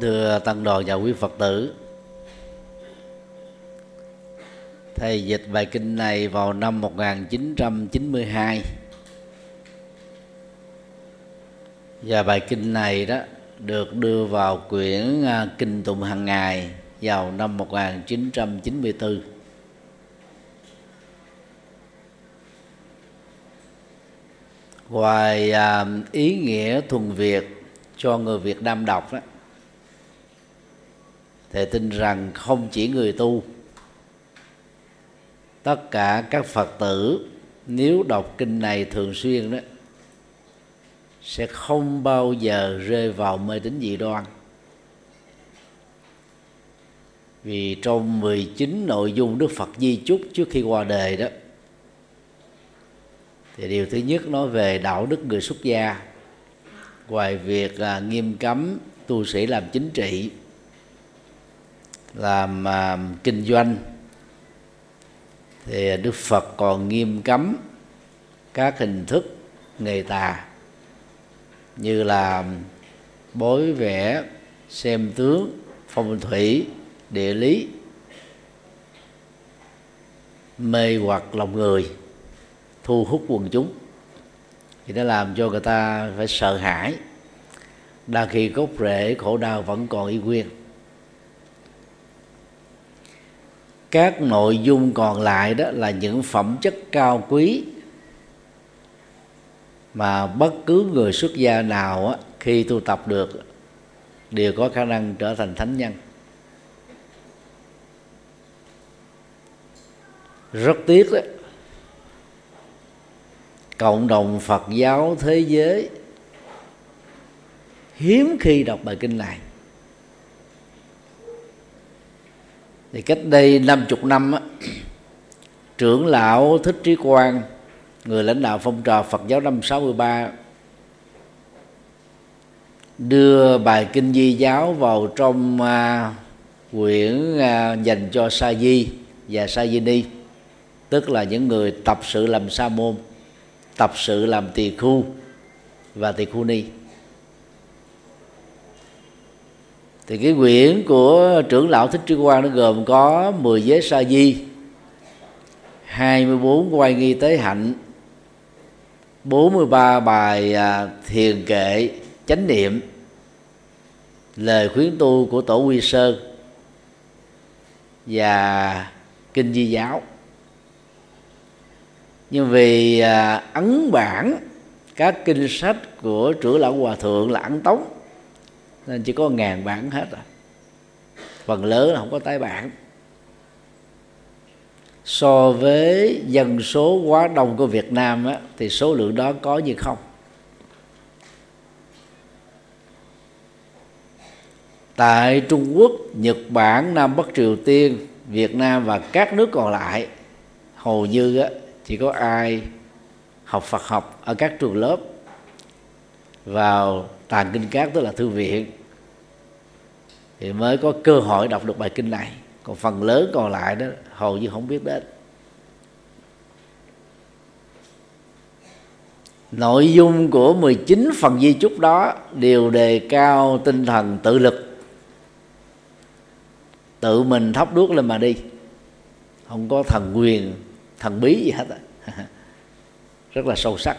thưa tăng đoàn và quý phật tử. Thầy dịch bài kinh này vào năm 1992 và bài kinh này đó được đưa vào quyển à, kinh tụng hàng ngày vào năm 1994 ngoài à, ý nghĩa thuần việt cho người Việt Nam đọc đó thì tin rằng không chỉ người tu tất cả các phật tử nếu đọc kinh này thường xuyên đó sẽ không bao giờ rơi vào mê tín dị đoan. Vì trong 19 nội dung Đức Phật di chúc trước khi qua đời đó thì điều thứ nhất nói về đạo đức người xuất gia ngoài việc à, nghiêm cấm tu sĩ làm chính trị làm uh, kinh doanh. Thì đức phật còn nghiêm cấm các hình thức nghề tà như là bối vẽ xem tướng phong thủy địa lý mê hoặc lòng người thu hút quần chúng. Thì nó làm cho người ta phải sợ hãi. Đa khi gốc rễ khổ đau vẫn còn y nguyên. Các nội dung còn lại đó là những phẩm chất cao quý mà bất cứ người xuất gia nào á, khi tu tập được đều có khả năng trở thành thánh nhân. Rất tiếc đấy cộng đồng phật giáo thế giới hiếm khi đọc bài kinh này. Thì cách đây năm chục năm á, trưởng lão thích trí quang người lãnh đạo phong trào Phật giáo năm 63 đưa bài kinh di giáo vào trong à, quyển à, dành cho sa di và sa di ni tức là những người tập sự làm sa môn tập sự làm tỳ khu và tỳ khu ni. Thì cái quyển của trưởng lão thích trí quang nó gồm có 10 giới sa di 24 quay nghi tế hạnh 43 bài à, thiền kệ, chánh niệm, lời khuyến tu của tổ quy sơn và kinh di giáo. Nhưng vì à, ấn bản các kinh sách của trưởng lão hòa thượng là ấn tống nên chỉ có ngàn bản hết rồi phần lớn là không có tái bản. So với dân số quá đông của Việt Nam á, thì số lượng đó có như không. Tại Trung Quốc, Nhật Bản, Nam Bắc Triều Tiên, Việt Nam và các nước còn lại hầu như á, chỉ có ai học Phật học ở các trường lớp vào tàng kinh cát tức là thư viện thì mới có cơ hội đọc được bài kinh này. Còn phần lớn còn lại đó, hầu như không biết đến. Nội dung của 19 phần di chúc đó đều đề cao tinh thần tự lực. Tự mình thắp đuốc lên mà đi. Không có thần quyền, thần bí gì hết rất là sâu sắc.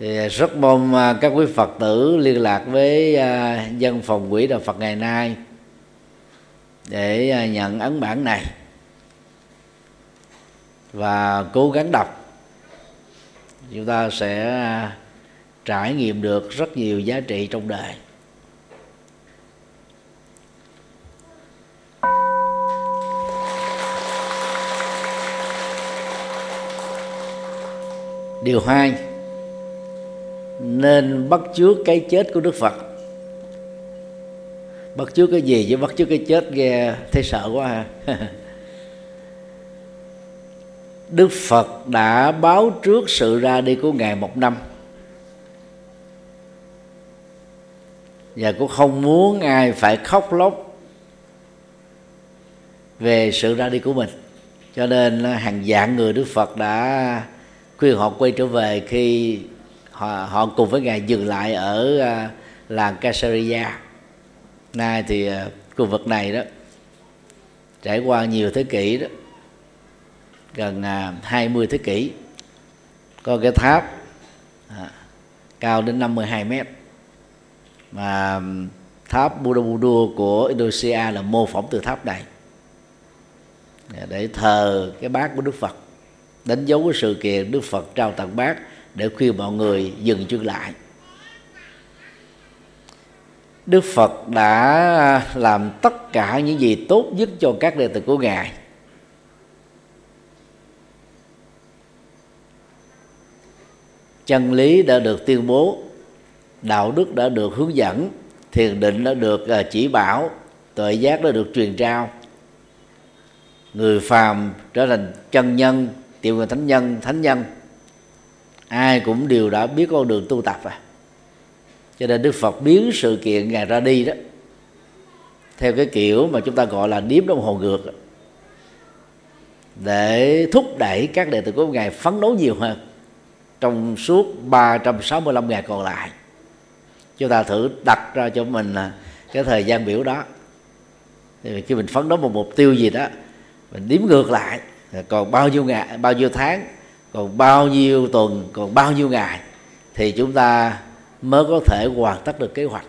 Thì rất mong à, các quý phật tử liên lạc với à, dân phòng quỹ đạo phật ngày nay để à, nhận ấn bản này và cố gắng đọc. Chúng ta sẽ trải nghiệm được rất nhiều giá trị trong đời. Điều hai nên bắt chước cái chết của đức phật. Bắt chước cái gì chứ? Bắt chước cái chết nghe thấy sợ quá à. ha đức phật đã báo trước sự ra đi của ngài một năm. Và cũng không muốn ai phải khóc lóc về sự ra đi của mình. Cho nên hàng dạng người đức phật đã khuyên họ quay trở về khi họ, họ cùng với ngài dừng lại ở uh, làng Caesarea. Nay thì uh, khu vực này đó trải qua nhiều thế kỷ đó gần à, uh, 20 thế kỷ có cái tháp à, cao đến 52 mét. Mà tháp Borobudur của Indonesia là mô phỏng từ tháp này. Để thờ cái bát của Đức Phật đánh dấu cái sự kiện Đức Phật trao tặng bát để khuyên mọi người dừng chân lại. Đức Phật đã làm tất cả những gì tốt nhất cho các đệ tử của Ngài. Chân lý đã được tuyên bố, đạo đức đã được hướng dẫn, thiền định đã được à, chỉ bảo, tuệ giác đã được truyền trao. Người phàm trở thành chân nhân, tiểu người thánh nhân thánh nhân ai cũng đều đã biết con đường tu tập à. Cho nên đức phật biến sự kiện ngày ra đi đó, theo cái kiểu mà chúng ta gọi là điếm đồng hồ ngược, để thúc đẩy các đệ tử của ngài phấn đấu nhiều hơn trong suốt 365 ngày còn lại. Chúng ta thử đặt ra cho mình cái thời gian biểu đó. Thì khi mình phấn đấu một mục tiêu gì đó, mình đếm ngược lại còn bao nhiêu ngày, bao nhiêu tháng còn bao nhiêu tuần, còn bao nhiêu ngày thì chúng ta mới có thể hoàn tất được kế hoạch.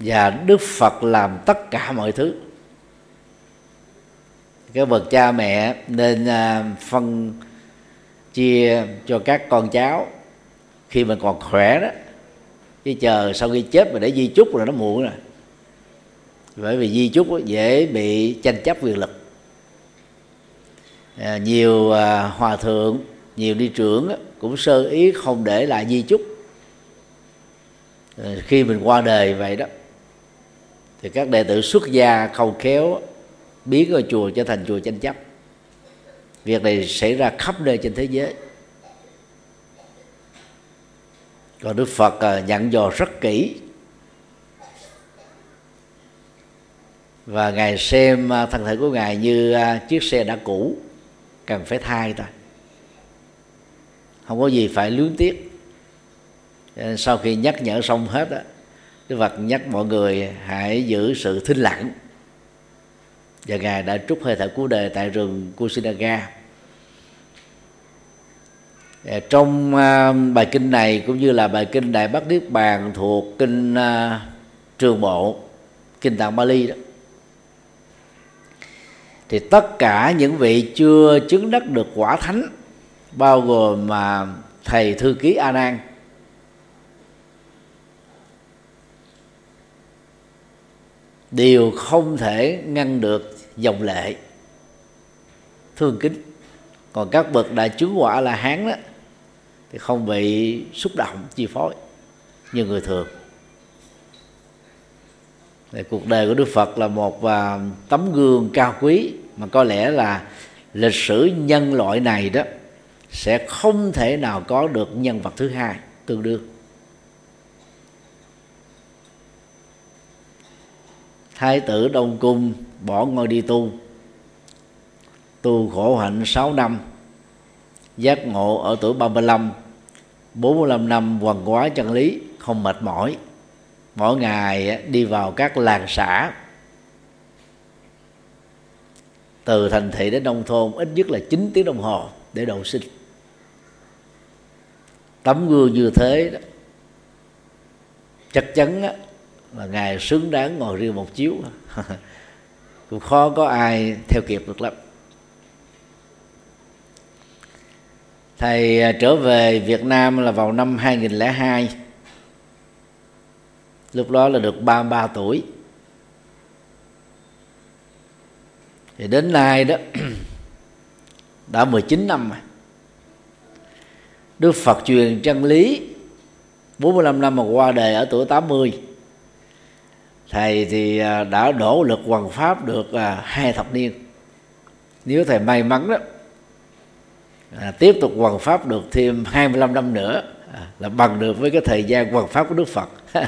Và đức phật làm tất cả mọi thứ. Cái bậc cha mẹ nên à, phân chia cho các con cháu. Khi mình còn khỏe đó chứ chờ sau khi chết mà để di chúc rồi nó muộn rồi. Bởi vì di chúc dễ bị tranh chấp quyền lực à, nhiều à, hòa thượng nhiều đi trưởng cũng sơ ý không để lại di chúc. À, khi mình qua đời vậy đó thì các đệ tử xuất gia không khéo biến ngôi chùa trở thành chùa tranh chấp. Việc này xảy ra khắp nơi trên thế giới. Còn đức phật à, dặn nhận dò rất kỹ. Và ngài xem à, thân thể của ngài như à, chiếc xe đã cũ cần phải thay thôi không có gì phải luyến tiếc. Sau khi nhắc nhở xong hết á Đức Phật nhắc mọi người hãy giữ sự thinh lặng. Và ngài đã trút hơi thở cuối đời tại rừng Kusinaga trong uh, bài kinh này cũng như là bài kinh đại bát niết bàn thuộc kinh uh, trường bộ kinh tạng Bali đó thì tất cả những vị chưa chứng đắc được quả thánh, bao gồm mà thầy thư ký a nan. Đều không thể ngăn được dòng lệ. Thương kính. Còn các bậc đại chứng quả là hán đó, thì không bị xúc động, chi phối, như người thường. Thì cuộc đời của Đức Phật là một à, tấm gương cao quý mà có lẽ là lịch sử nhân loại này đó sẽ không thể nào có được nhân vật thứ hai tương đương. Thái tử đông cung bỏ ngôi đi tu tu khổ hạnh 6 năm, giác ngộ ở tuổi 35 45 năm hoàn quá chân lý, không mệt mỏi. Mỗi ngày đi vào các làng xã từ thành thị đến nông thôn, ít nhất là 9 tiếng đồng hồ để độ sinh. Tấm gương như thế đó, chắc chắn là ngài xứng đáng ngồi riêng một chiếu. Cũng khó có ai theo kịp được lắm. Thầy à, trở về Việt Nam là vào năm 2002 lúc đó là được 33 tuổi. Thì đến nay đó đã 19 năm rồi. Đức Phật truyền chân lý 45 năm mà qua đời ở tuổi 80 Thầy thì à, đã đổ lực hoàn pháp được à, hai thập niên. Nếu thầy may mắn đó à, Tiếp tục hoàn pháp được thêm 25 năm nữa à, Là bằng được với cái thời gian hoàn pháp của Đức Phật.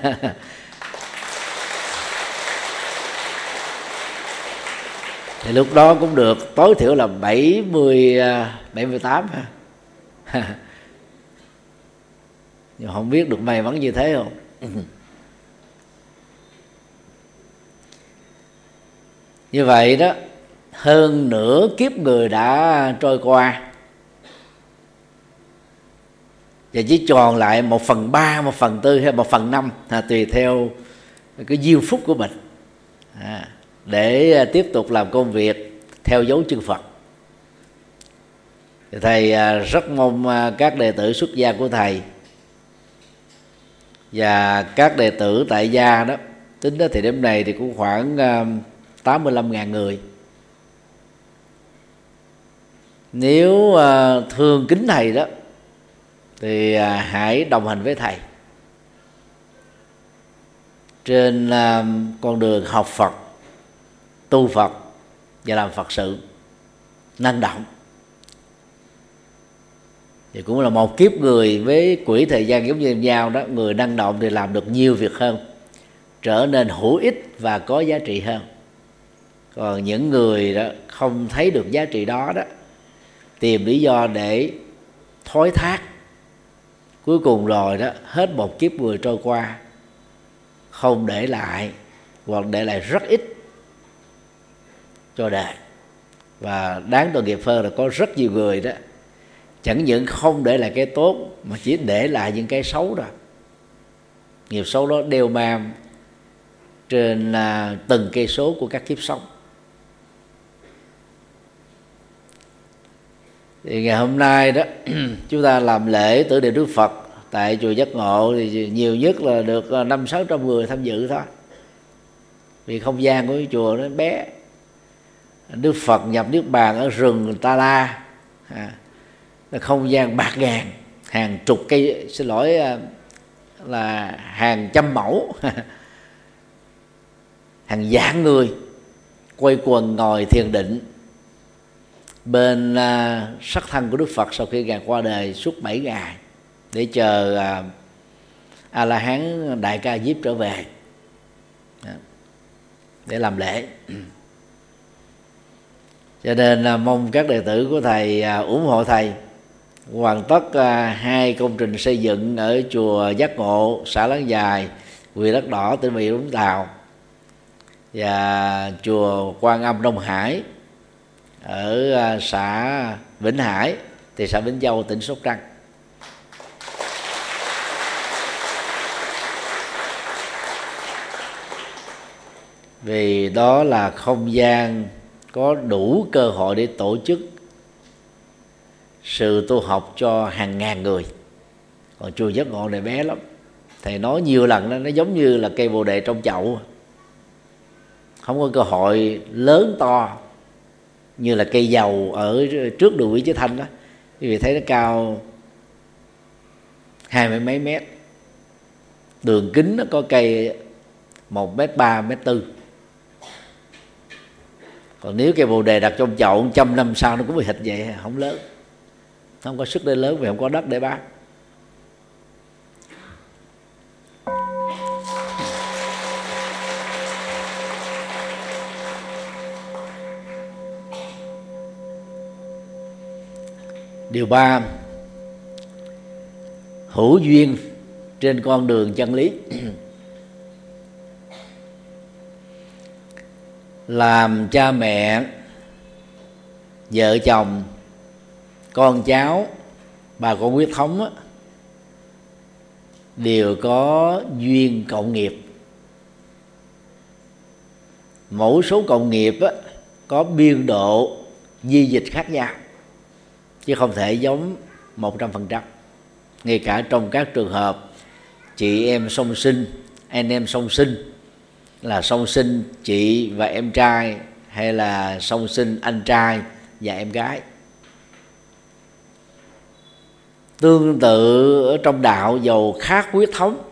thì lúc đó cũng được tối thiểu là 70 78 à, ha. Nhưng không biết được may mắn như thế không? Như vậy đó hơn nửa kiếp người đã trôi qua. Và chỉ tròn lại một phần ba một phần tư hay một phần năm à, tùy theo cái duyên phúc của mình. À, để à, tiếp tục làm công việc theo dấu chân Phật. Thầy à, rất mong à, các đệ tử xuất gia của thầy và các đệ tử tại gia đó, tính đến thì đêm này thì cũng khoảng 85.000 người. Nếu thương kính thầy đó, thì hãy đồng hành với thầy. Trên con đường học Phật tu Phật và làm Phật sự, năng động. Thì cũng là một kiếp người với quỹ thời gian giống như nhau đó, người năng động thì làm được nhiều việc hơn, trở nên hữu ích và có giá trị hơn. Còn những người đó không thấy được giá trị đó đó, tìm lý do để thối thác, cuối cùng rồi đó, hết một kiếp người trôi qua, không để lại hoặc để lại rất ít cho đời và đáng tội nghiệp hơn là có rất nhiều người đó, chẳng những không để lại cái tốt, mà chỉ để lại những cái xấu đó. Nghiệp xấu đó đeo mang trên là từng cây số của các kiếp sống. Thì ngày hôm nay đó, chúng ta làm lễ tử niệm Đức Phật tại chùa Giác Ngộ thì nhiều nhất là được năm sáu trăm người tham dự thôi. Vì không gian của chùa nó bé. Đức Phật nhập Niết Bàn ở rừng Ta La à, không gian bạc ngàn hàng chục cây xin lỗi à, là hàng trăm mẫu. Hàng vạn người quay quần ngồi thiền định bên à, sắc thân của Đức Phật sau khi ngài qua đời suốt 7 ngày để chờ à, a la hán đại ca diếp trở về à, để làm lễ cho nên là mong các đệ tử của thầy à, ủng hộ thầy. Hoàn tất à, hai công trình xây dựng ở chùa Giác Ngộ, xã Láng Dài huyện đất đỏ, tỉnh bà rịa vũng tàu và chùa Quan Âm Đông Hải ở à, xã Vĩnh Hải, thị xã Vĩnh Châu, tỉnh Sóc Trăng. Vì đó là không gian có đủ cơ hội để tổ chức sự tu học cho hàng ngàn người. Còn chùa giác ngộ này bé lắm. Thầy nói nhiều lần đó, nó giống như là cây bồ đề trong chậu. Không có cơ hội lớn to như là cây dầu ở trước đường Nguyễn Chí Thanh đó. Quý vị thấy nó cao hai mươi mấy mét. Đường kính nó có cây một mét ba, mét tư còn nếu cây bồ đề đặt trong chậu trăm năm sau nó cũng bị hịch vậy, không lớn. Không có sức để lớn vì không có đất để bán. Điều ba, hữu duyên trên con đường chân lý. làm cha mẹ vợ chồng con cháu bà con huyết thống á, đều có duyên cộng nghiệp. Mỗi số cộng nghiệp á, có biên độ di dịch khác nhau chứ không thể giống một trăm phần trăm. Ngay cả trong các trường hợp chị em song sinh anh em song sinh là song sinh chị và em trai hay là song sinh anh trai và em gái. Tương tự ở trong đạo, dầu khác huyết thống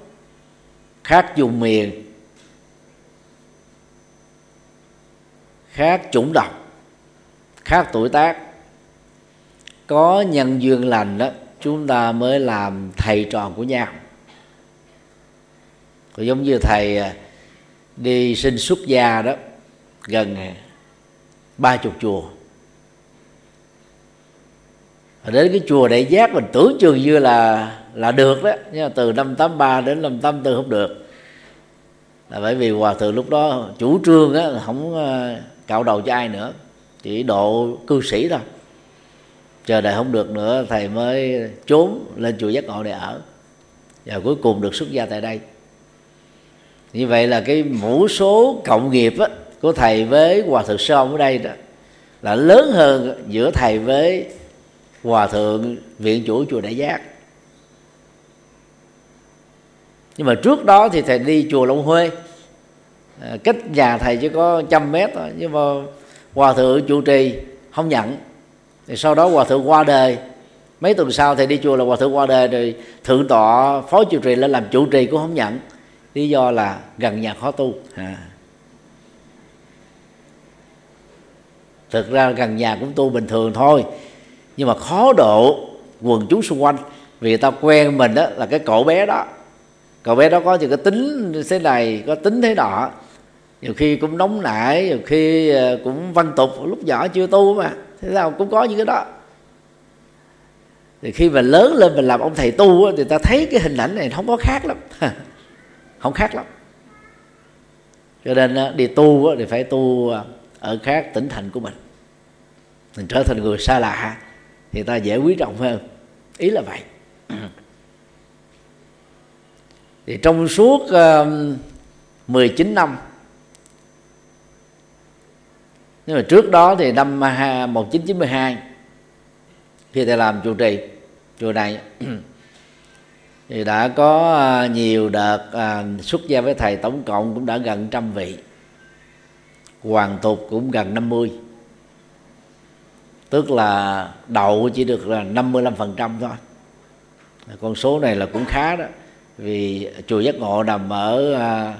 khác vùng miền khác chủng tộc khác tuổi tác, có nhân duyên lành đó, chúng ta mới làm thầy trò của nhau. Còn giống như thầy à, đi sinh xuất gia đó, gần à, ba chục chùa. Đến cái chùa đại giác mình tưởng chừng như là là được đó, nhưng mà từ năm 83 đến năm 84 không được. Là bởi vì hòa thượng lúc đó chủ trương á không à, cạo đầu cho ai nữa, chỉ độ cư sĩ thôi. Chờ đợi không được nữa, thầy mới trốn lên chùa giác ngộ để ở. Và cuối cùng được xuất gia tại đây như vậy là cái mũ số cộng nghiệp á, của thầy với hòa thượng sơ ông ở đây đó là lớn hơn giữa thầy với hòa thượng viện chủ chùa đại giác. Nhưng mà trước đó thì thầy đi chùa long huê à, cách nhà thầy chỉ có trăm mét thôi nhưng mà hòa thượng chủ trì không nhận. Thì sau đó hòa thượng qua đời. Mấy tuần sau thầy đi chùa là hòa thượng qua đời rồi thượng tọa phó chủ trì lên làm chủ trì cũng không nhận lý do là gần nhà khó tu. À. thực ra gần nhà cũng tu bình thường thôi, nhưng mà khó độ quần chúng xung quanh, vì ta quen mình đó là cái cậu bé đó. Cậu bé đó có những cái tính thế này, có tính thế nọ. Nhiều khi cũng nóng nảy, nhiều khi ờ, cũng văn tục, lúc nhỏ chưa tu mà. Thế nào cũng có những cái đó. Thì khi mà lớn lên mình làm ông thầy tu thì ta thấy cái hình ảnh này không có khác lắm. không khác lắm. Cho nên đi tu thì phải tu à, ở khác tỉnh thành của mình. Mình trở thành người xa lạ thì ta dễ quý trọng hơn. Ý là vậy. Thì trong suốt à, uh, 19 năm nhưng mà trước đó thì năm 1992 khi thầy làm chủ trì chùa này thì đã có à, nhiều đợt à, xuất gia với thầy tổng cộng cũng đã gần trăm vị. Hoàng tục cũng gần 50 tức là đậu chỉ được là 55% thôi. Con số này là cũng khá đó vì chùa giác ngộ nằm ở à,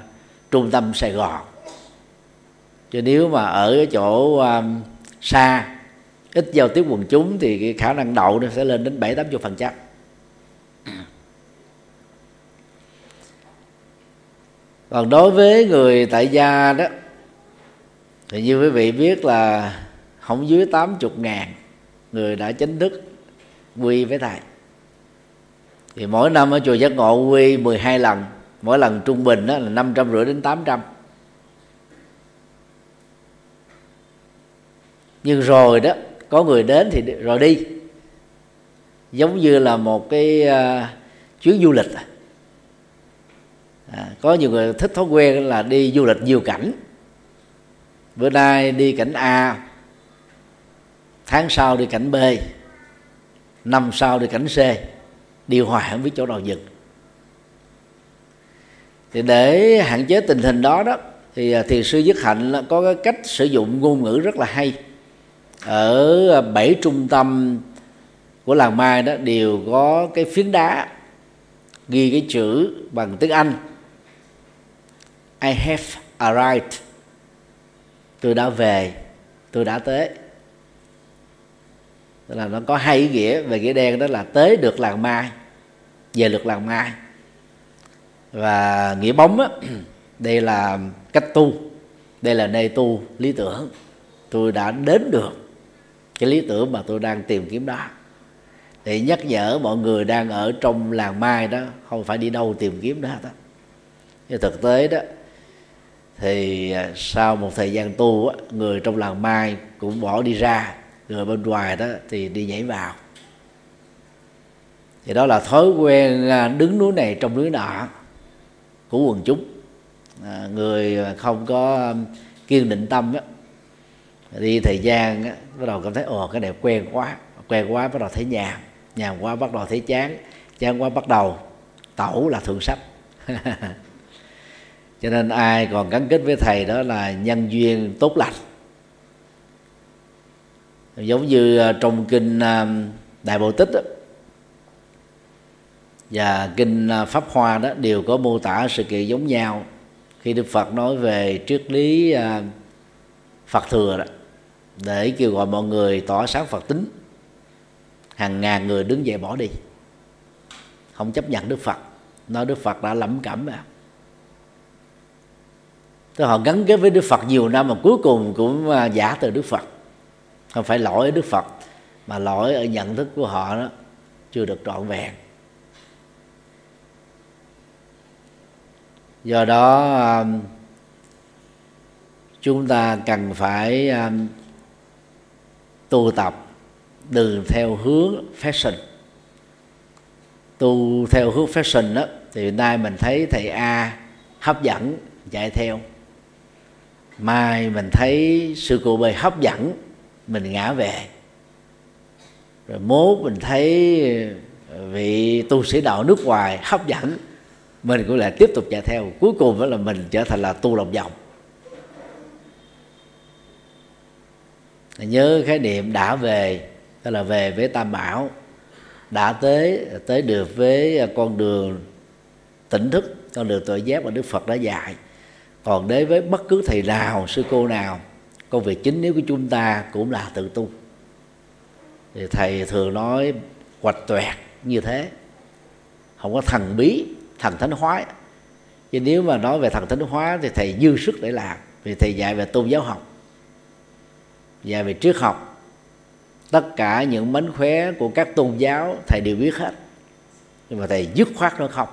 trung tâm sài gòn. Chứ nếu mà ở chỗ à, xa ít giao tiếp quần chúng thì cái khả năng đậu nó sẽ lên đến bảy tám phần trăm. Còn đối với người tại gia đó thì như quý vị biết là không dưới tám chục ngàn người đã chính thức quy với thầy thì mỗi năm ở chùa giác ngộ quy 12 lần mỗi lần trung bình đó là năm trăm rưỡi đến tám trăm. Nhưng rồi đó có người đến thì rồi đi. Giống như là một cái uh, chuyến du lịch à, À, có nhiều người thích thói quen là đi du lịch nhiều cảnh. Bữa nay đi cảnh A, tháng sau đi cảnh B, năm sau đi cảnh C điều hòa không biết chỗ nào dừng. Thì để hạn chế tình hình đó đó, thì à, thiền sư dứt hạnh có cái cách sử dụng ngôn ngữ rất là hay. Ở bảy trung tâm của làng mai đó đều có cái phiến đá, ghi cái chữ bằng tiếng anh. I have arrived. Tôi đã về. Tôi đã tới. Tức là nó có hai ý nghĩa. Về nghĩa đen đó là tới được làng mai về được làng mai. Và nghĩa bóng á, đây là cách tu. Đây là nơi tu lý tưởng. Tôi đã đến được cái lý tưởng mà tôi đang tìm kiếm đó. Để nhắc nhở mọi người đang ở trong làng mai đó không phải đi đâu tìm kiếm đó đó nhưng thực tế đó thì à, sau một thời gian tu người trong làng mai cũng bỏ đi ra người bên ngoài đó thì đi nhảy vào. Thì đó là thói quen à, đứng núi này trong núi nọ của quần chúng. À, người à, không có kiên định tâm á đi thời gian á, bắt đầu cảm thấy ồ cái đẹp quen quá quen quá bắt đầu thấy nhàm nhàm quá bắt đầu thấy chán chán quá bắt đầu tẩu là thượng sách cho nên ai còn gắn kết với thầy đó là nhân duyên tốt lành. Giống như à, trong kinh à, đại bộ tích đó, và kinh à, pháp hoa đó đều có mô tả sự kiện giống nhau. Khi đức phật nói về triết lý phật thừa đó để kêu gọi mọi người tỏ sáng phật tính hàng ngàn người đứng dậy bỏ đi. Không chấp nhận đức phật. Nói đức phật đã lẩm cẩm mà. Tức họ gắn kết với Đức Phật nhiều năm mà cuối cùng cũng à, giả từ Đức Phật. Không phải lỗi ở Đức Phật, mà lỗi ở nhận thức của họ đó, chưa được trọn vẹn. Do đó à, chúng ta cần phải à, tu tập đừng theo hướng fashion. Tu theo hướng fashion đó, thì nay mình thấy thầy A hấp dẫn, chạy theo mai mình thấy sư cô B hấp dẫn, mình ngã về. Rồi mốt mình thấy vị tu sĩ đạo nước ngoài hấp dẫn, mình cũng lại tiếp tục chạy theo. Cuối cùng đó là mình trở thành là tu lòng vòng. Nhớ khái niệm đã về tức là về với tam bảo. Đã tới tới được với con đường tỉnh thức, con đường tội giác mà đức phật đã dạy còn đến với bất cứ thầy nào, sư cô nào, công việc chính nếu của chúng ta cũng là tự tu. Thì thầy thường nói hoạch toẹt như thế. Không có thần bí, thần thánh hóa. Chứ nếu mà nói về thần thánh hóa thì thầy dư sức để làm, vì thầy dạy về tôn giáo học, dạy về triết học. Tất cả những mánh khóe của các tôn giáo thầy đều biết hết, nhưng mà thầy dứt khoát nó không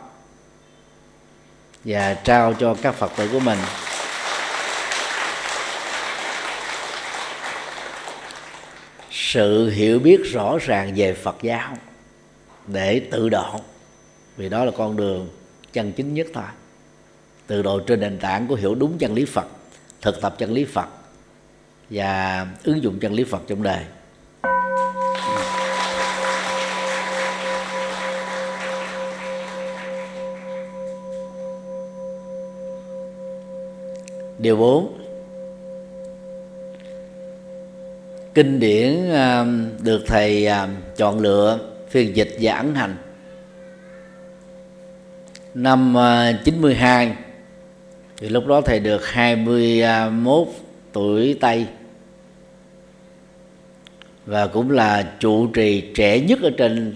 và trao cho các phật tử của mình. Sự hiểu biết rõ ràng về phật giáo để tự độ, vì đó là con đường chân chính nhất thôi. Tự độ trên nền tảng của hiểu đúng chân lý phật, thực tập chân lý phật và ứng dụng chân lý phật trong đời. Điều 4 kinh điển à, được thầy à, chọn lựa phiên dịch và ấn hành. Năm à, 92 thì lúc đó thầy được 21 tuổi Tây. Và cũng là trụ trì trẻ nhất ở trên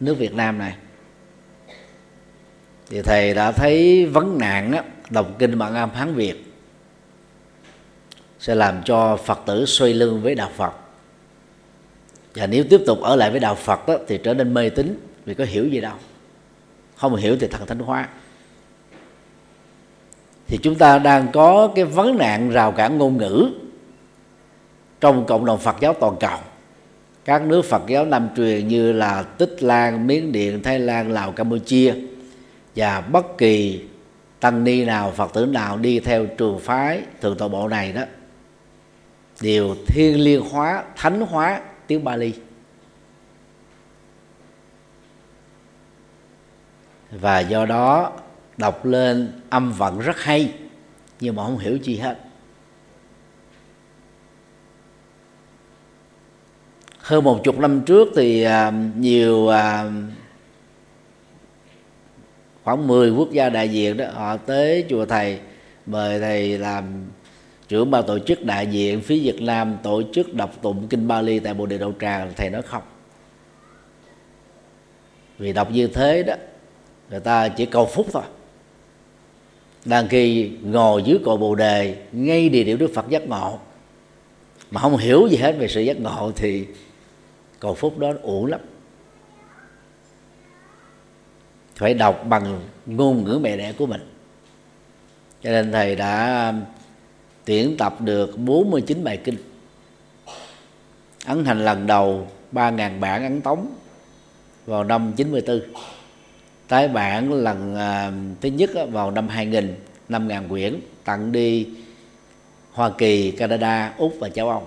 nước Việt Nam này. Thì thầy đã thấy vấn nạn á, đọc kinh bằng âm Hán Việt sẽ làm cho phật tử xoay lưng với đạo phật. Và nếu tiếp tục ở lại với đạo phật đó, thì trở nên mê tín vì có hiểu gì đâu. Không hiểu thì thần thánh hóa. Thì chúng ta đang có cái vấn nạn rào cản ngôn ngữ trong cộng đồng Phật giáo toàn cầu. Các nước Phật giáo Nam truyền như là Tích Lan, Miến Điện, Thái Lan, Lào, Campuchia và bất kỳ tăng ni nào Phật tử nào đi theo trường phái thường tọa bộ này đó đều thiên liêng hóa, thánh hóa tiếng Bali. Và do đó, đọc lên âm vận rất hay, nhưng mà không hiểu chi hết. Hơn một chục năm trước thì à, nhiều à, khoảng 10 quốc gia đại diện đó, họ tới chùa thầy, mời thầy làm trưởng ban tổ chức đại diện phía Việt Nam tổ chức đọc tụng kinh Bali tại Bồ Đề Đậu Tràng thầy nói không. Vì đọc như thế đó, người ta chỉ cầu phúc thôi. Đang khi ngồi dưới cội bồ đề, ngay địa điểm đức phật giác ngộ, mà không hiểu gì hết về sự giác ngộ thì cầu phúc đó uổng lắm. Phải đọc bằng ngôn ngữ mẹ đẻ của mình. Cho nên thầy đã tuyển tập được 49 bài kinh. Ấn hành lần đầu 3.000 bản ấn tống vào năm 94 tái bản lần à, thứ nhất vào năm 2000 5.000 quyển tặng đi Hoa Kỳ, Canada, Úc và châu Âu.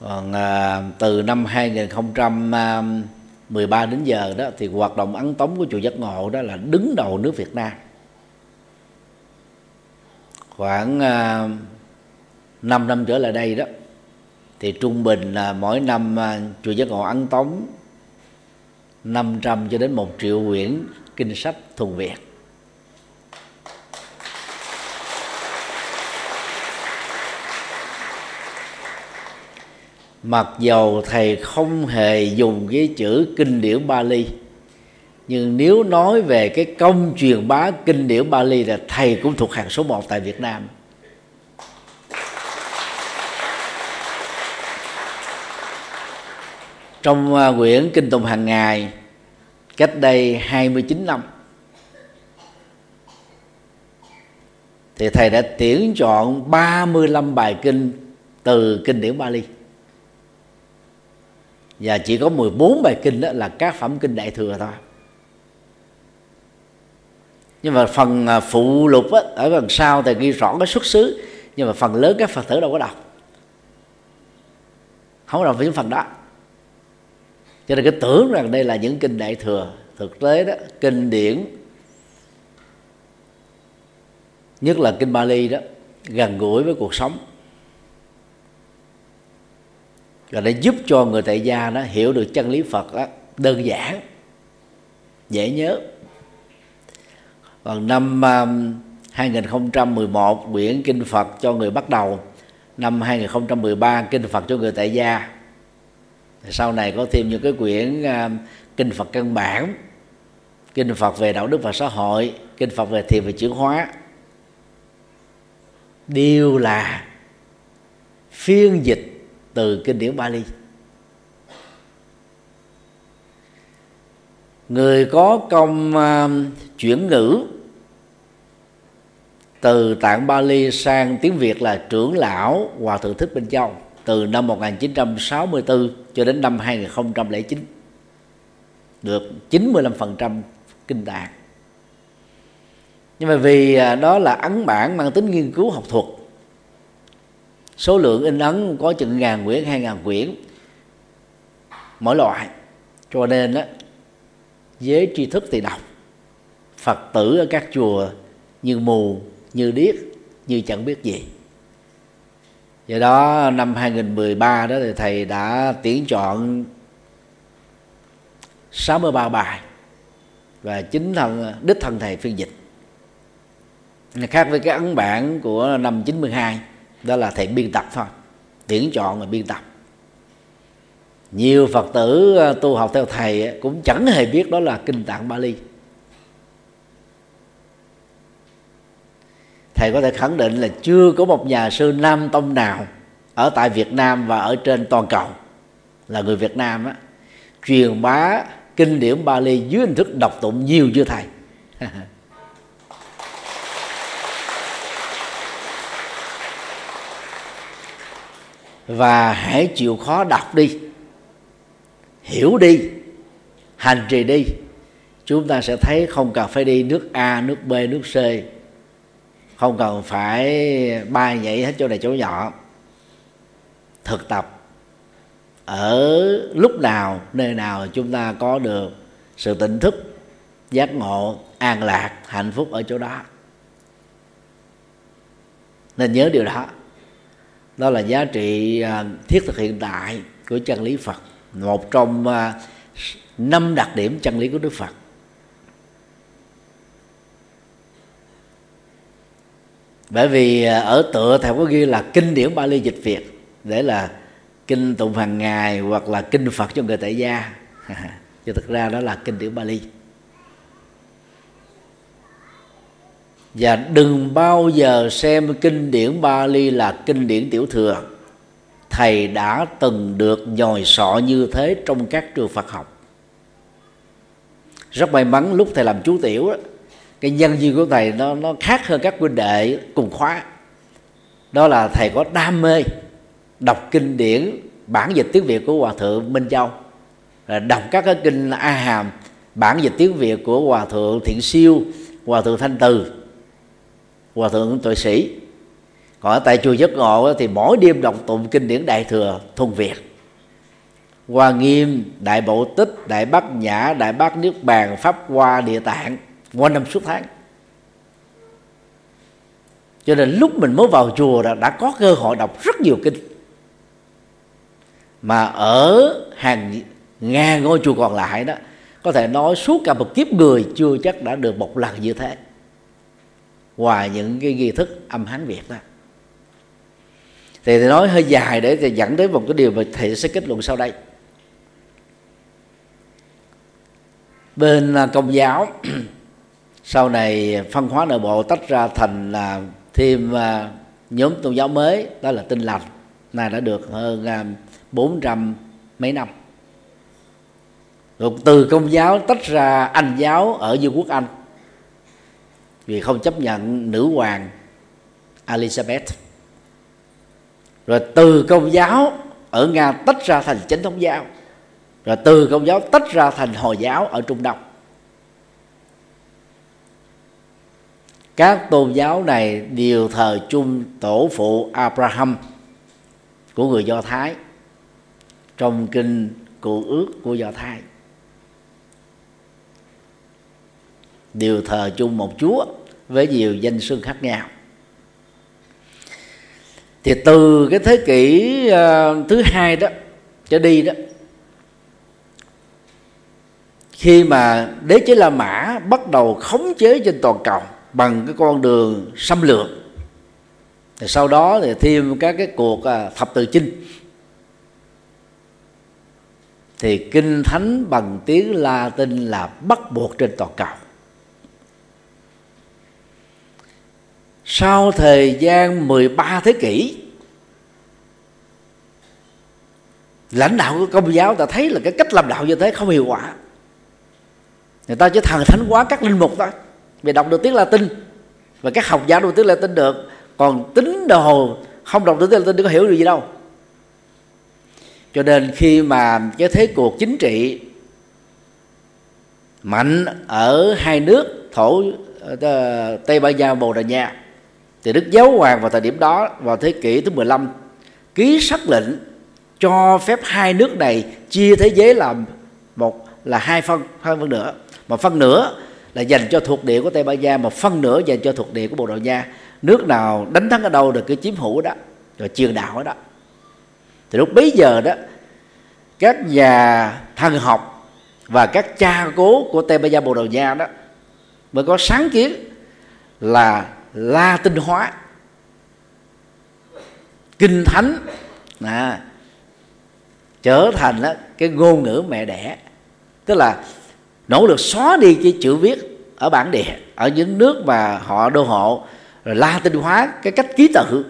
Còn à, từ năm 2013 à, đến giờ đó thì hoạt động ấn tống của chùa giác ngộ đó là đứng đầu nước Việt Nam khoảng à, 5 năm trở lại đây đó thì trung bình là mỗi năm à, chùa giác ngộ ấn tống 500 cho đến 1 triệu quyển kinh sách thuần Việt. Mặc dầu thầy không hề dùng cái chữ kinh điển Bali nhưng nếu nói về cái công truyền bá kinh điển Bali là thầy cũng thuộc hàng số 1 tại Việt Nam. Trong à, quyển kinh Tùng hàng ngày, cách đây 29 năm, thì thầy đã tuyển chọn 35 bài kinh từ kinh điển Bali. Và chỉ có 14 bài kinh đó là các phẩm kinh đại thừa thôi nhưng mà phần à, phụ lục á, ở phần sau thì ghi rõ cái xuất xứ nhưng mà phần lớn các phật tử đâu có đọc. Không có đọc những phần đó. Cho nên cái tưởng rằng đây là những kinh đại thừa thực tế đó kinh điển. Nhất là kinh Bali đó gần gũi với cuộc sống. Và để giúp cho người tại gia đó hiểu được chân lý Phật đó, đơn giản dễ nhớ còn năm um, 2011 quyển kinh Phật cho người bắt đầu. Năm 2013 kinh Phật cho người tại gia. Sau này có thêm những cái quyển um, kinh Phật căn bản, kinh Phật về đạo đức và xã hội, kinh Phật về thiền và chuyển hóa. Đều là phiên dịch từ kinh điển Bali. Người có công uh, chuyển ngữ từ tạng Bali sang tiếng Việt là trưởng lão Hòa thượng Thích Minh Châu từ năm 1964 cho đến năm 2009 được 95% kinh tạng. Nhưng mà vì à, đó là ấn bản mang tính nghiên cứu học thuật số lượng in ấn có chừng ngàn quyển hai ngàn quyển mỗi loại. Cho nên đó giới tri thức thì đọc. Phật tử ở các chùa như mù, như điếc, như chẳng biết gì. Do đó, năm 2013 đó thì thầy đã tuyển chọn 63 bài và chính thân đích thân thầy phiên dịch. Khác với cái ấn bản của năm 92 đó là thầy biên tập thôi, tuyển chọn và biên tập nhiều phật tử ờ, tu học theo thầy cũng chẳng hề biết đó là kinh tạng Bali thầy có thể khẳng định là chưa có một nhà sư nam tông nào ở tại Việt Nam và ở trên toàn cầu là người Việt Nam á, truyền bá kinh điển Bali dưới hình thức đọc tụng nhiều như thầy. Và hãy chịu khó đọc đi hiểu đi, hành trì đi. Chúng ta sẽ thấy không cần phải đi nước A, nước B, nước C. Không cần phải bay nhảy hết chỗ này chỗ nhỏ thực tập ở lúc nào, nơi nào chúng ta có được sự tỉnh thức, giác ngộ, an lạc, hạnh phúc ở chỗ đó. Nên nhớ điều đó. Đó là giá trị à, thiết thực hiện tại của chân lý phật một trong à, năm đặc điểm chân lý của đức phật. Bởi vì à, ở tựa thầy có ghi là kinh điển Bali dịch Việt, để là kinh tụng hàng ngày hoặc là kinh Phật cho người tại gia. Chứ thực ra đó là kinh điển Bali. Và đừng bao giờ xem kinh điển Bali là kinh điển tiểu thừa thầy đã từng được nhồi sọ như thế trong các trường Phật học. Rất may mắn lúc thầy làm chú tiểu đó, cái nhân duyên của thầy nó nó khác hơn các huynh đệ cùng khóa. Đó là thầy có đam mê đọc kinh điển bản dịch tiếng việt của hòa thượng minh châu. Là đọc các cái kinh a hàm bản dịch tiếng việt của hòa thượng thiện siêu hòa thượng thanh từ hòa thượng tuệ sĩ còn ở tại chùa giấc ngộ thì mỗi đêm đọc tụng kinh điển đại thừa thuần việt. Hoa nghiêm đại bộ tích đại bát nhã đại bát niết bàn pháp hoa địa tạng qua năm suốt tháng. Cho nên lúc mình mới vào chùa đã, đã có cơ hội đọc rất nhiều kinh. Mà ở hàng ngàn ngôi chùa còn lại đó có thể nói suốt cả một kiếp người chưa chắc đã được một lần như thế. Ngoài những cái nghi thức âm hán việt đó thì thầy nói hơi dài để thì dẫn đến một cái điều mà thầy sẽ kết luận sau đây. Bên à, công giáo sau này phân hóa nội bộ tách ra thành là thêm à, nhóm tôn giáo mới đó là tinh lành. Này đã được hơn à, bốn trăm mấy năm. Rồi từ công giáo tách ra anh giáo ở vương quốc anh. Vì không chấp nhận nữ hoàng Elizabeth rồi từ công giáo, ở nga tách ra thành chánh thống giáo. Rồi từ công giáo tách ra thành hồi giáo ở trung đông. Các tôn giáo này đều thờ chung tổ phụ abraham của người do thái trong kinh cụ ước của do thái. Đều thờ chung một chúa với nhiều danh xưng khác nhau thì từ cái thế kỷ uh, thứ hai đó trở đi đó khi mà đế chế La Mã bắt đầu khống chế trên toàn cầu bằng cái con đường xâm lược thì sau đó thì thêm các cái cuộc uh, thập tự chinh. Thì kinh thánh bằng tiếng Latin là bắt buộc trên toàn cầu. Sau thời gian 13 thế kỷ, lãnh đạo của công giáo ta thấy là cái cách làm đạo như thế không hiệu quả. Người ta chỉ thần thánh hóa các linh mục thôi. Vì đọc được tiếng latin, và các học giả đọc tiếng latin được. Còn tín đồ không đọc được tiếng latin đừng có hiểu được gì đâu. Cho nên khi mà cái thế cuộc chính trị mạnh ở hai nước, thổ ờ, tây ban nha bồ đào nha thì đức giáo hoàng vào thời điểm đó, vào thế kỷ thứ 15 ký sắc lệnh cho phép hai nước này chia thế giới làm một là hai phân hai phân nữa một phân nữa là dành cho thuộc địa của tây ban nha, một phân nữa dành cho thuộc địa của bồ đào nha. Nước nào đánh thắng ở đâu được cái chiếm hữu đó, rồi truyền đạo ở đó. Thì lúc bấy giờ đó, các nhà thần học và các cha cố của tây ban nha, bồ đào nha đó, mới có sáng kiến là la tinh hóa. Kinh thánh. À, trở thành đó, cái ngôn ngữ mẹ đẻ. Tức là nỗ lực xóa đi cái chữ viết ở bản địa ở những nước mà họ đô hộ. Rồi la tinh hóa cái cách ký tự.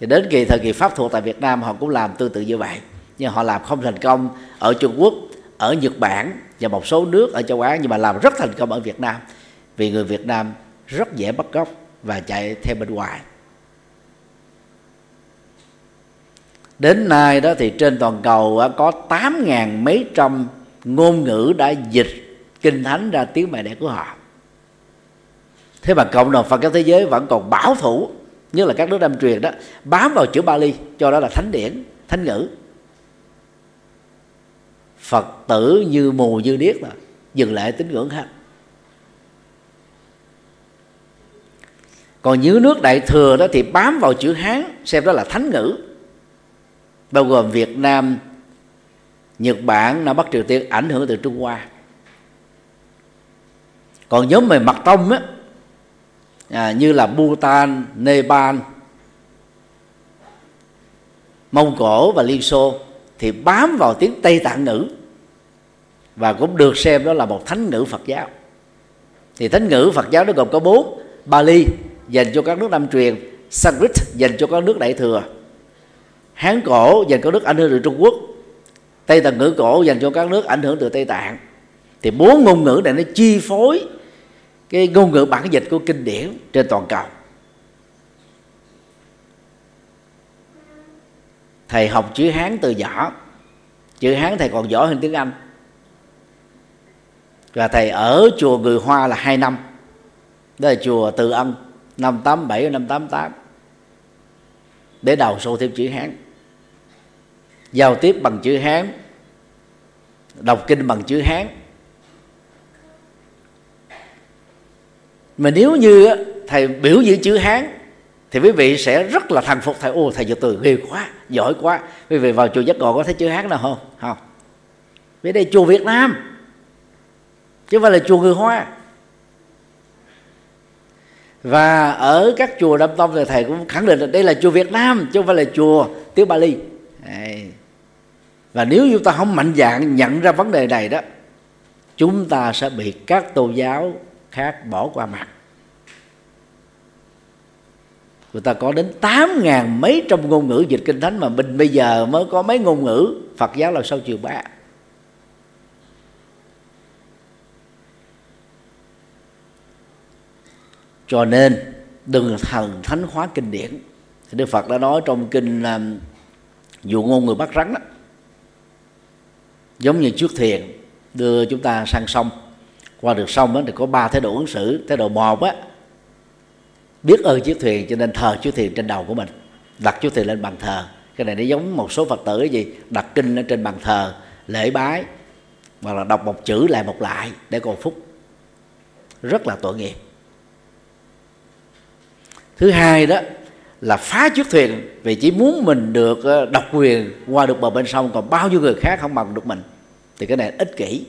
Thì đến kỳ thời kỳ pháp thuộc tại Việt Nam họ cũng làm tương tự như vậy. Nhưng họ làm không thành công ở Trung Quốc ở Nhật Bản và một số nước ở châu Á nhưng mà làm rất thành công ở Việt Nam. Vì người Việt Nam rất dễ bắt gốc và chạy theo bên ngoài. Đến nay đó thì trên toàn cầu có tám ngàn mấy trăm ngôn ngữ đã dịch kinh thánh ra tiếng mẹ đẻ của họ. Thế mà cộng đồng phật giáo thế giới vẫn còn bảo thủ, như là các nước nam truyền đó, bám vào chữ Bali, cho đó là thánh điển, thánh ngữ. Phật tử như mù như điếc là dừng lại tín ngưỡng hết. Còn dưới nước đại thừa đó thì bám vào chữ hán xem đó là thánh ngữ. Bao gồm việt nam nhật bản nam bắc triều tiên ảnh hưởng từ trung hoa. Còn nhóm về mặt tông á à, như là bhutan nepal mông cổ và liên xô thì bám vào tiếng tây tạng ngữ và cũng được xem đó là một thánh ngữ phật giáo. Thì thánh ngữ phật giáo nó gồm có bốn bali dành cho các nước nam truyền sanskrit dành cho các nước đại thừa. Hán cổ dành cho các nước ảnh hưởng từ trung quốc. Tây tạng ngữ cổ dành cho các nước ảnh hưởng từ tây tạng. Thì bốn ngôn ngữ này nó chi phối cái ngôn ngữ bản dịch của kinh điển trên toàn cầu. Thầy học chữ hán từ nhỏ. Chữ hán thầy còn giỏi hơn tiếng anh. Và thầy ở chùa người hoa là hai năm. Đó là chùa từ ân năm tám bảy, năm tám tám. Để đầu sâu thêm chữ hán. Giao tiếp bằng chữ hán. Đọc kinh bằng chữ hán. Mà nếu như thầy biểu diễn chữ hán, thì quý vị sẽ rất là thành phục thầy. Ô, thầy cho từ ghê quá, giỏi quá. Quý vị vào chùa giác ngộ có thấy chữ hán nào không? Không. Vì đây, chùa việt nam. Chứ không phải là chùa người hoa và ở các chùa Đâm Tông thì thầy cũng khẳng định là đây là chùa Việt Nam, chứ không phải là chùa tiếng Bali và nếu chúng ta không mạnh dạng nhận ra vấn đề này đó, chúng ta sẽ bị các tôn giáo khác bỏ qua mặt. Người ta có đến tám ngàn mấy trăm ngôn ngữ dịch kinh thánh mà mình bây giờ mới có mấy ngôn ngữ Phật giáo là sau chiều ba. Cho nên đừng thần thánh hóa kinh điển. Thì Đức Phật đã nói trong kinh um, dụ ngôn người bắt rắn đó giống như trước thuyền đưa chúng ta sang sông. Qua được sông đó thì có ba thái độ ứng xử thái độ một á biết ơn chiếc thuyền cho nên thờ chiếc thuyền trên đầu của mình đặt chiếc thuyền lên bàn thờ. Cái này nó giống một số phật tử cái gì đặt kinh lên trên bàn thờ lễ bái hoặc là đọc một chữ lại một lại để cầu phúc. Rất là tội nghiệp thứ hai đó là phá chiếc thuyền vì chỉ muốn mình được ờ, độc quyền qua được bờ bên sông còn bao nhiêu người khác không bằng được mình. Thì cái này ích kỷ.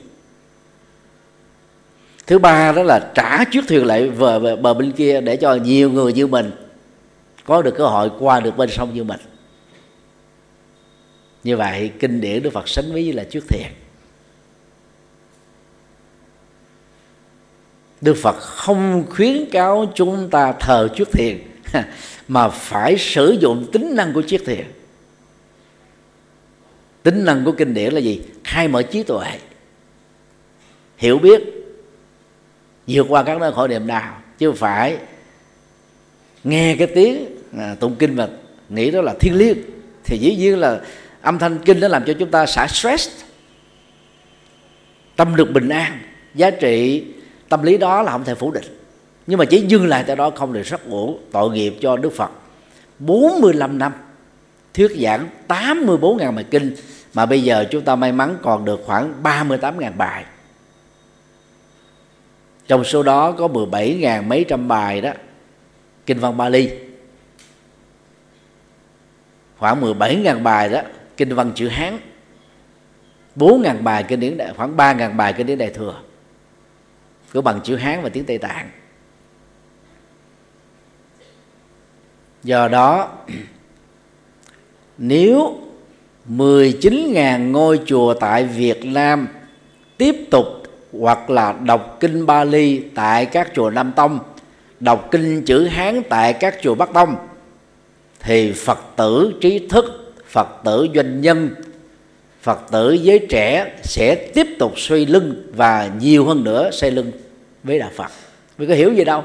Thứ ba đó là trả chiếc thuyền lại về, về bờ bên kia để cho nhiều người như mình có được cơ hội qua được bên sông như mình. Như vậy kinh điển đức phật sánh ví là chiếc thuyền. Đức phật không khuyến cáo chúng ta thờ chiếc thiền mà phải sử dụng tính năng của chiếc thiền. tính năng của kinh điển là gì? Khai mở trí tuệ. Hiểu biết vượt qua các nỗi khổ niềm đau chứ không phải nghe cái tiếng à, tụng kinh và nghĩ đó là thiên liêng. Thì dĩ nhiên là âm thanh kinh nó làm cho chúng ta xả stress tâm được bình an giá trị tâm lý đó là không thể phủ định. Nhưng mà chỉ dừng lại tại đó không được rất uổng tội nghiệp cho Đức Phật. 45 năm thuyết giảng 84.000 bài kinh, mà bây giờ chúng ta may mắn còn được khoảng 38.000 bài. Trong số đó có 17.000 mấy trăm bài đó, kinh văn Bali khoảng 17.000 bài đó, kinh văn chữ Hán. 4.000 bài kinh điển đại, khoảng 3.000 bài kinh điển đại thừa của bằng chữ Hán và tiếng Tây Tạng. Do đó nếu 19.000 ngôi chùa tại Việt Nam tiếp tục hoặc là đọc kinh Bali tại các chùa Nam Tông, đọc kinh chữ Hán tại các chùa Bắc Tông thì Phật tử trí thức, Phật tử doanh nhân, Phật tử giới trẻ sẽ tiếp tục suy lưng và nhiều hơn nữa xây lưng với đạo Phật. Vì có hiểu gì đâu.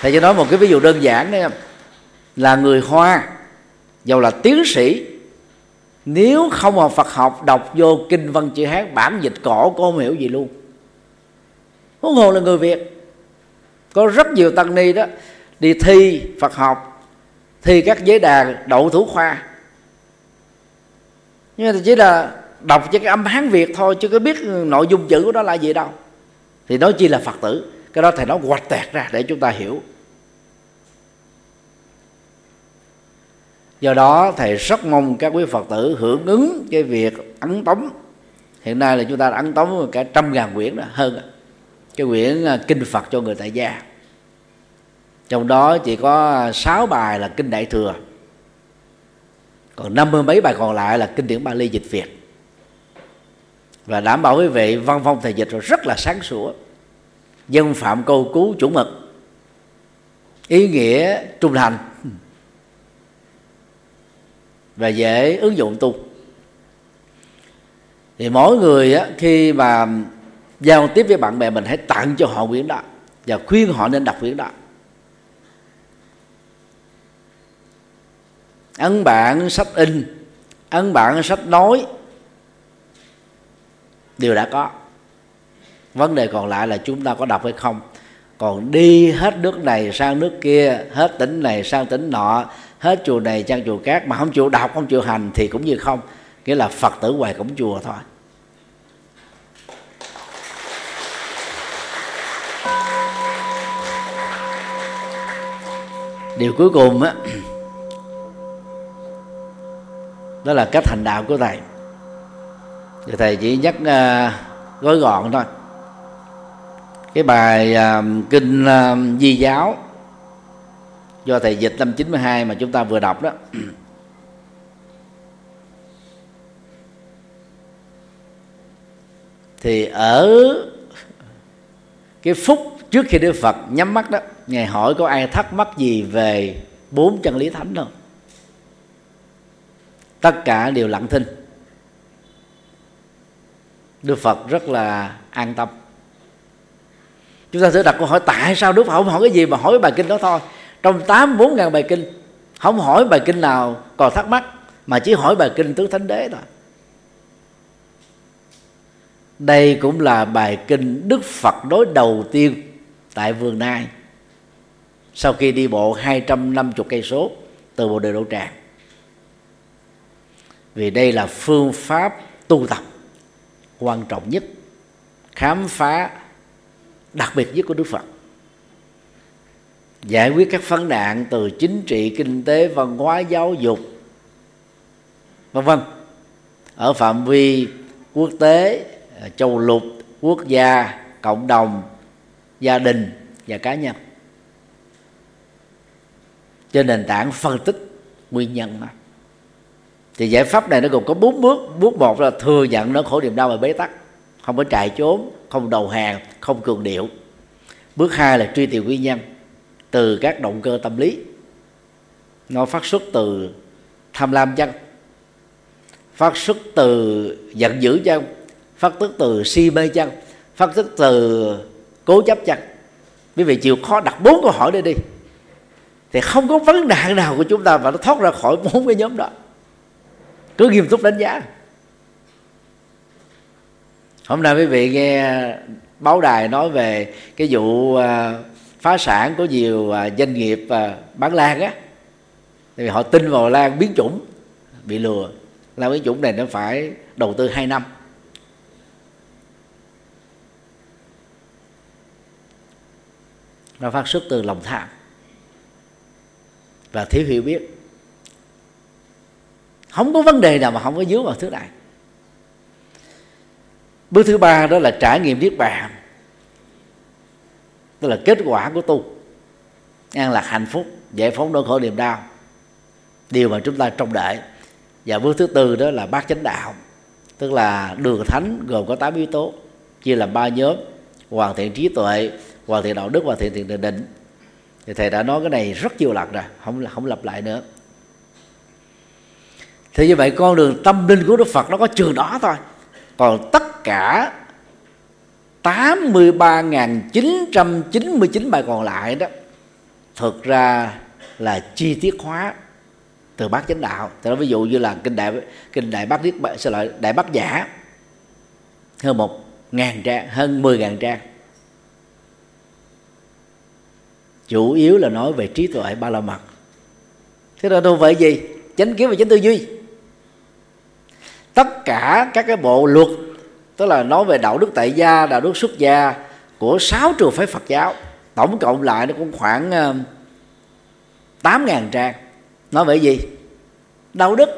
thầy cho nói một cái ví dụ đơn giản đấy là người hoa dầu là tiến sĩ. Nếu không học Phật học, đọc vô kinh văn chữ Hán bản dịch cổ, cô không hiểu gì luôn. Huống hồ là người Việt. Có rất nhiều tăng ni đó. Đi thi, Phật học thi các giới đàn đậu thủ khoa. Nhưng mà chỉ là đọc cho cái âm Hán Việt thôi chứ có biết nội dung chữ của đó là gì đâu. Thì nói chi là Phật tử. Cái đó thầy nói hoạch tẹt ra để chúng ta hiểu. Do đó thầy rất mong các quý phật tử hưởng ứng cái việc ấn tống. Hiện nay là chúng ta đã ấn tống cả trăm ngàn quyển đó, hơn à. cái quyển à, kinh phật cho người tại gia trong đó chỉ có sáu bài là kinh đại thừa. Còn năm mươi mấy bài còn lại là kinh điển Bali dịch Việt. Và đảm bảo quý vị văn phong thầy dịch rồi rất là sáng sủa. Dân phạm câu cứu chủ mực. Ý nghĩa trung thành. Và dễ ứng dụng tu. Thì mỗi người á, khi mà giao tiếp với bạn bè mình hãy tặng cho họ quyển đó và khuyên họ nên đọc quyển đó. Ấn bản sách in, ấn bản sách nói. Đều đã có. Vấn đề còn lại là chúng ta có đọc hay không. Còn đi hết nước này sang nước kia, hết tỉnh này sang tỉnh nọ, hết chùa này sang chùa khác, mà không chịu đọc, không chịu hành thì cũng như không. Nghĩa là phật tử ngoài cổng chùa thôi. Điều cuối cùng á đó là cách hành đạo của thầy. Thì thầy chỉ nhắc uh, gói gọn thôi. Cái bài uh, kinh uh, di giáo do thầy dịch năm 92 mà chúng ta vừa đọc đó. Thì ở cái phút trước khi Đức Phật nhắm mắt đó ngài hỏi có ai thắc mắc gì về bốn chân lý thánh không? Tất cả đều lặng thinh. Đức Phật rất là an tâm. Chúng ta sẽ đặt câu hỏi, tại sao Đức Phật không hỏi cái gì mà hỏi bài kinh đó thôi? Trong tám, bốn ngàn bài kinh, không hỏi bài kinh nào còn thắc mắc, mà chỉ hỏi bài kinh tứ thánh đế thôi. Đây cũng là bài kinh Đức Phật đối đầu tiên tại vườn Nai sau khi đi bộ 250 cây số từ bộ Đề độ Tràng vì đây là phương pháp tu tập quan trọng nhất, khám phá đặc biệt nhất của Đức Phật. Giải quyết các vấn nạn từ chính trị, kinh tế, văn hóa, giáo dục, vân vân. Ở phạm vi quốc tế ờ, châu lục, quốc gia, cộng đồng, gia đình và cá nhân. Trên nền tảng phân tích nguyên nhân mà thì giải pháp này nó gồm có bốn bước. Bước một là thừa nhận nó khổ niềm đau và bế tắc. Không có chạy trốn không đầu hàng, không cường điệu. Bước hai là truy tìm nguyên nhân từ các động cơ tâm lý. Nó phát xuất từ tham lam chăng phát xuất từ giận dữ chăng phát xuất từ si mê chăng phát xuất từ cố chấp chăng quý vị chịu khó đặt bốn câu hỏi đây đi. Thì không có vấn nạn nào của chúng ta mà nó thoát ra khỏi bốn cái nhóm đó cứ nghiêm túc đánh giá. Hôm nay quý vị nghe à, báo đài nói về cái vụ à, phá sản của nhiều à, doanh nghiệp bán lan á. Thì họ tin vào lan biến chủng, bị lừa. Lan biến chủng này nó phải đầu tư 2 năm. Nó phát xuất từ lòng tham. Và thiếu hiểu biết không có vấn đề nào mà không có dướng vào thứ này bước thứ ba đó là trải nghiệm niết bàn. Tức là kết quả của tu. An lạc hạnh phúc, giải phóng nỗi khổ niềm đau. Điều mà chúng ta trông đợi. Và bước thứ tư đó là bát chánh đạo. Tức là đường thánh gồm có tám yếu tố. Chia làm ba nhóm. Hoàn thiện trí tuệ, hoàn thiện đạo đức, hoàn thiện thiện định. Thì thầy đã nói cái này rất nhiều lần rồi, không không lặp lại nữa thì như vậy con đường tâm linh của Đức Phật nó có trường đó thôi. Còn tất cả 83.999 bài còn lại đó, thực ra là chi tiết hóa từ bát chánh đạo. Thì ví dụ như là kinh đại kinh đại bát niết xin lỗi, đại bát giả hơn một ngàn trang, hơn mười ngàn trang. Chủ yếu là nói về trí tuệ ba la mật. Thế rồi đâu vậy gì? Chánh kiến và chánh tư duy tất cả các cái bộ luật, tức là nói về đạo đức tại gia, đạo đức xuất gia của sáu trường phái Phật giáo, tổng cộng lại nó cũng khoảng ờ, tám ngàn trang. Nói về gì? Đạo đức.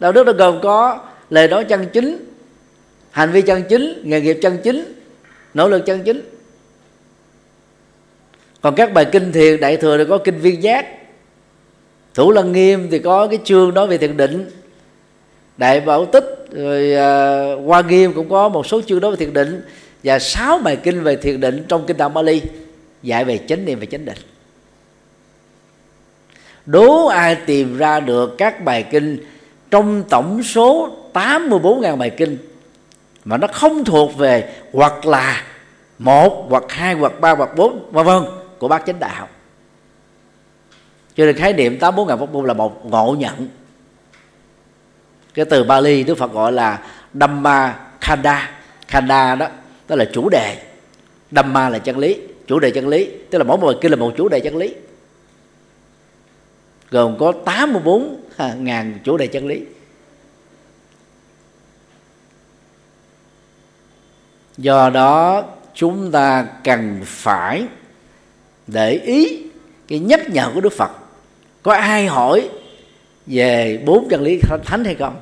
Đạo đức nó gồm có lời nói chân chính, hành vi chân chính, nghề nghiệp chân chính, nỗ lực chân chính. Còn các bài kinh thiền, đại thừa thì có kinh viên giác. Thủ lăng nghiêm thì có cái chương nói về thiền định đại bảo tích rồi uh, hoa nghiêm cũng có một số chương đó về thiền định và sáu bài kinh về thiền định trong kinh đạo Bali dạy về chánh niệm và chánh định. Đố ai tìm ra được các bài kinh trong tổng số 84.000 bài kinh mà nó không thuộc về hoặc là một hoặc hai hoặc ba hoặc bốn vân vân của bác chánh đạo. Cho nên khái niệm tám bốn ngàn pháp môn là một ngộ nhận cái từ Bali Đức Phật gọi là Dhamma Khanda. Khanda đó đó là chủ đề. Dhamma là chân lý, chủ đề chân lý, tức là mỗi một bài kinh là một chủ đề chân lý. Gồm có 84 ngàn chủ đề chân lý. Do đó, chúng ta cần phải để ý cái nhắc nhở của đức phật. Có ai hỏi về bốn chân lý thánh hay không?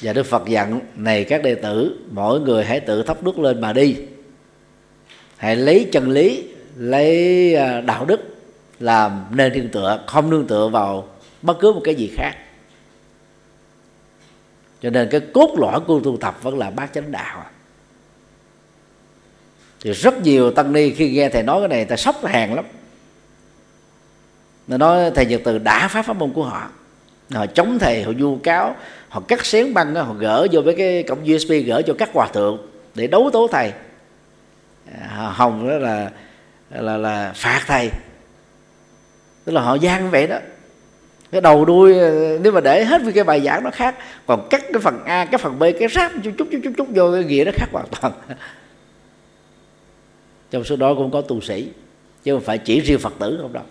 Và đức phật dặn, này các đệ tử, mỗi người hãy tự thắp đuốc lên mà đi. Hãy lấy chân lý, lấy à, đạo đức làm nên nương tựa, không nương tựa vào bất cứ một cái gì khác. Cho nên cái cốt lõi của tu tập vẫn là bát chánh đạo. Thì rất nhiều tăng ni khi nghe thầy nói cái này ta sốc hàng lắm nó nói thầy nhật từ đã phá pháp môn của họ. Họ chống thầy họ vu cáo họ cắt xén băng họ gỡ vô với cái cổng usb gỡ cho các hòa thượng để đấu tố thầy. Họ hồng đó là là là phạt thầy. Tức là họ gian vậy đó. Cái đầu đuôi ờ, nếu mà để hết với cái bài giảng nó khác còn cắt cái phần a cái phần b cái ráp chút chút chút chút, chút vô cái nghĩa nó khác hoàn toàn. Trong số đó cũng có tu sĩ chứ không phải chỉ riêng phật tử không đâu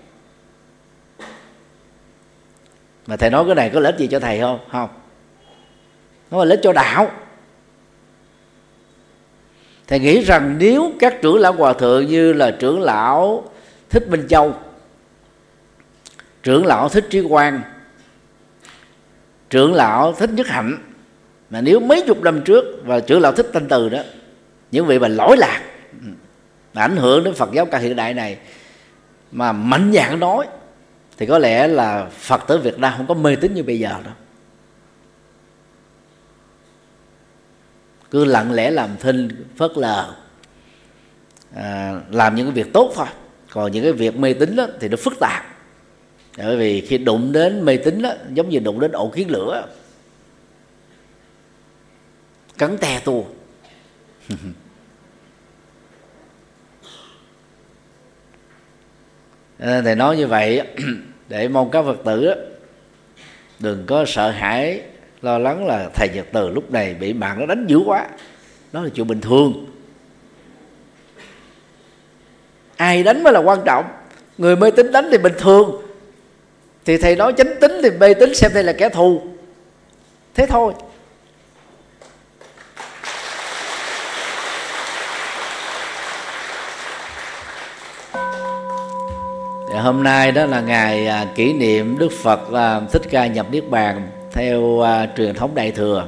mà thầy nói cái này có lợi ích gì cho thầy không? Không. Nó là lợi ích cho đạo. Thầy nghĩ rằng nếu các trưởng lão hòa thượng như là trưởng lão thích minh châu, trưởng lão thích trí quan trưởng lão thích nhất hạnh, mà nếu mấy chục năm trước và trưởng lão thích thanh từ đó, những vị mà lỗi lạc, mà ảnh hưởng đến phật giáo ca hiện đại này, mà mạnh dạn nói thì có lẽ là phật tử việt nam không có mê tín như bây giờ đâu. Cứ lặng lẽ làm thinh phớt lờ à, làm những cái việc tốt thôi. Còn những cái việc mê tín đó, thì nó phức tạp. Bởi vì khi đụng đến mê tín đó giống như đụng đến ổ kiến lửa. Cắn te Ờ, thầy nói như vậy để mong các phật tử đừng có sợ hãi, lo lắng là thầy nhật từ lúc này bị mạng nó đánh dữ quá. Đó là chuyện bình thường. Ai đánh mới là quan trọng. Người mê tín đánh thì bình thường. Thì thầy nói chánh tính thì mê tín xem đây là kẻ thù. Thế thôi. Hôm nay đó là ngày à, kỷ niệm Đức Phật à, Thích Ca nhập Niết Bàn theo à, truyền thống Đại thừa.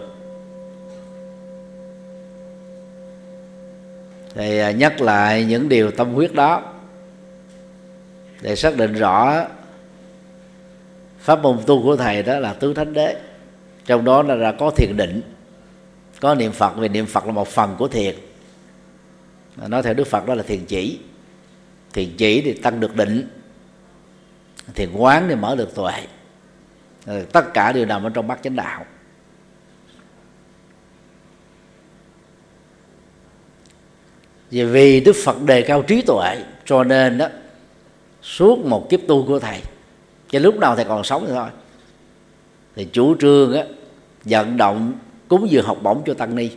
Thì nhắc lại những điều tâm huyết đó để xác định rõ pháp môn tu của thầy đó là tứ thánh đế. Trong đó là, là có thiền định có niệm phật vì niệm phật là một phần của thiền. Nói theo đức phật đó là thiền chỉ. Thiền chỉ thì tăng được định thì quán để mở được tuệ. Ừ, tất cả đều nằm ở trong bát chánh đạo. Vì vì đức phật đề cao trí tuệ, cho nên đó suốt một kiếp tu của thầy cho lúc nào thầy còn sống thì thôi. Thì chủ trương á, vận động cúng dường học bổng cho tăng ni,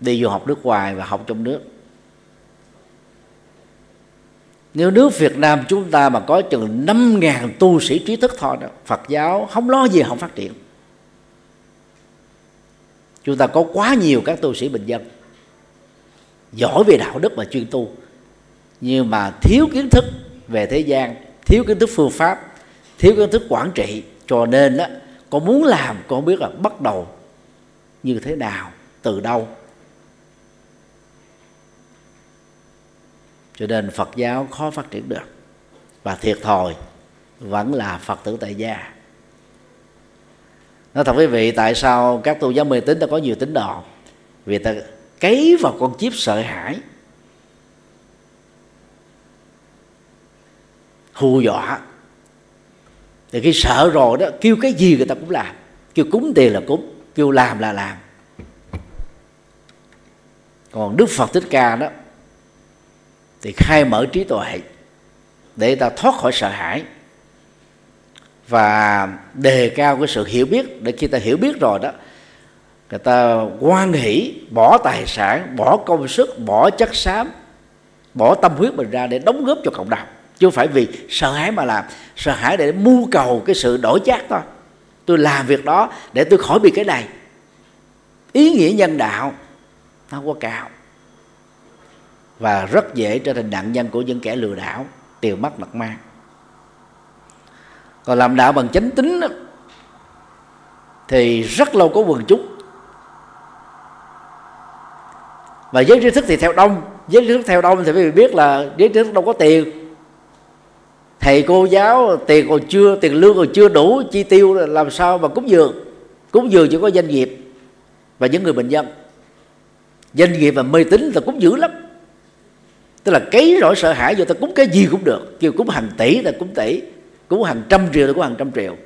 đi du học nước ngoài và học trong nước nếu nước Việt Nam chúng ta mà có chừng năm ngàn tu sĩ trí thức thôi đó, Phật giáo không lo gì, không phát triển. Chúng ta có quá nhiều các tu sĩ bình dân, giỏi về đạo đức và chuyên tu, nhưng mà thiếu kiến thức về thế gian, thiếu kiến thức phương pháp, thiếu kiến thức quản trị, cho nên đó con muốn làm, con không biết là bắt đầu như thế nào, từ đâu. Cho nên phật giáo khó phát triển được. Và thiệt thòi vẫn là phật tử tại gia. Nói thật quý vị, tại sao các tôn giáo mê tín ta có nhiều tín đồ? Vì ta cấy vào con chip sợ hãi. Hù dọa. Thì khi sợ rồi đó, kêu cái gì người ta cũng làm. Kêu cúng tiền là cúng, kêu làm là làm. Còn đức phật thích ca đó thì khai mở trí tuệ để ta thoát khỏi sợ hãi và đề cao cái sự hiểu biết. Để khi ta hiểu biết rồi đó, người ta quan hỷ, bỏ tài sản, bỏ công sức, bỏ chất xám, bỏ tâm huyết mình ra để đóng góp cho cộng đồng. Chứ không phải vì sợ hãi mà làm. Sợ hãi để mưu cầu cái sự đổi chác thôi. Tôi làm việc đó để tôi khỏi bị cái này. Ý nghĩa nhân đạo nó quá cao và rất dễ trở thành nạn nhân của những kẻ lừa đảo tiền mất mặt mang. Còn làm đạo bằng chánh tính đó, thì rất lâu có quần chúng. Và giới trí thức thì theo đông. Giới trí thức theo đông thì quý vị biết là giới trí thức đâu có tiền. Thầy cô giáo tiền còn chưa tiền lương còn chưa đủ chi tiêu làm sao mà cúng dường. Cúng dường chỉ có doanh nghiệp và những người bệnh nhân. Doanh nghiệp và mê tín là cúng dữ lắm tức là cấy rỗi sợ hãi vô ta cúng cái gì cũng được. Kêu cúng hàng tỷ ta cúng tỷ cúng hàng trăm triệu ta cúng hàng trăm triệu.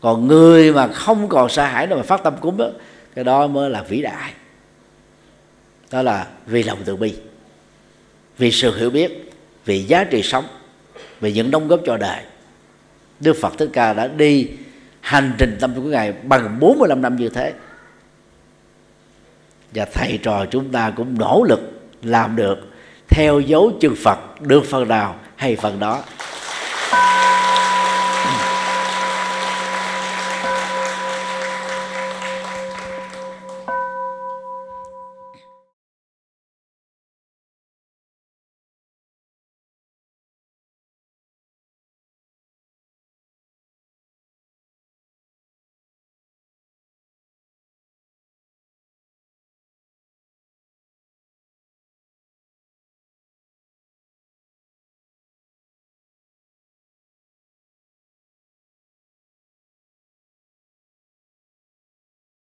Còn người mà không còn sợ hãi đâu mà phát tâm cúng đó, cái đó mới là vĩ đại. Đó là vì lòng từ bi vì sự hiểu biết vì giá trị sống vì những đóng góp cho đời. Đức Phật Thích Ca đã đi hành trình tâm của Ngài bằng 45 năm như thế. Và thầy trò chúng ta cũng nỗ lực làm được theo dấu chân Phật được phần nào hay phần đó.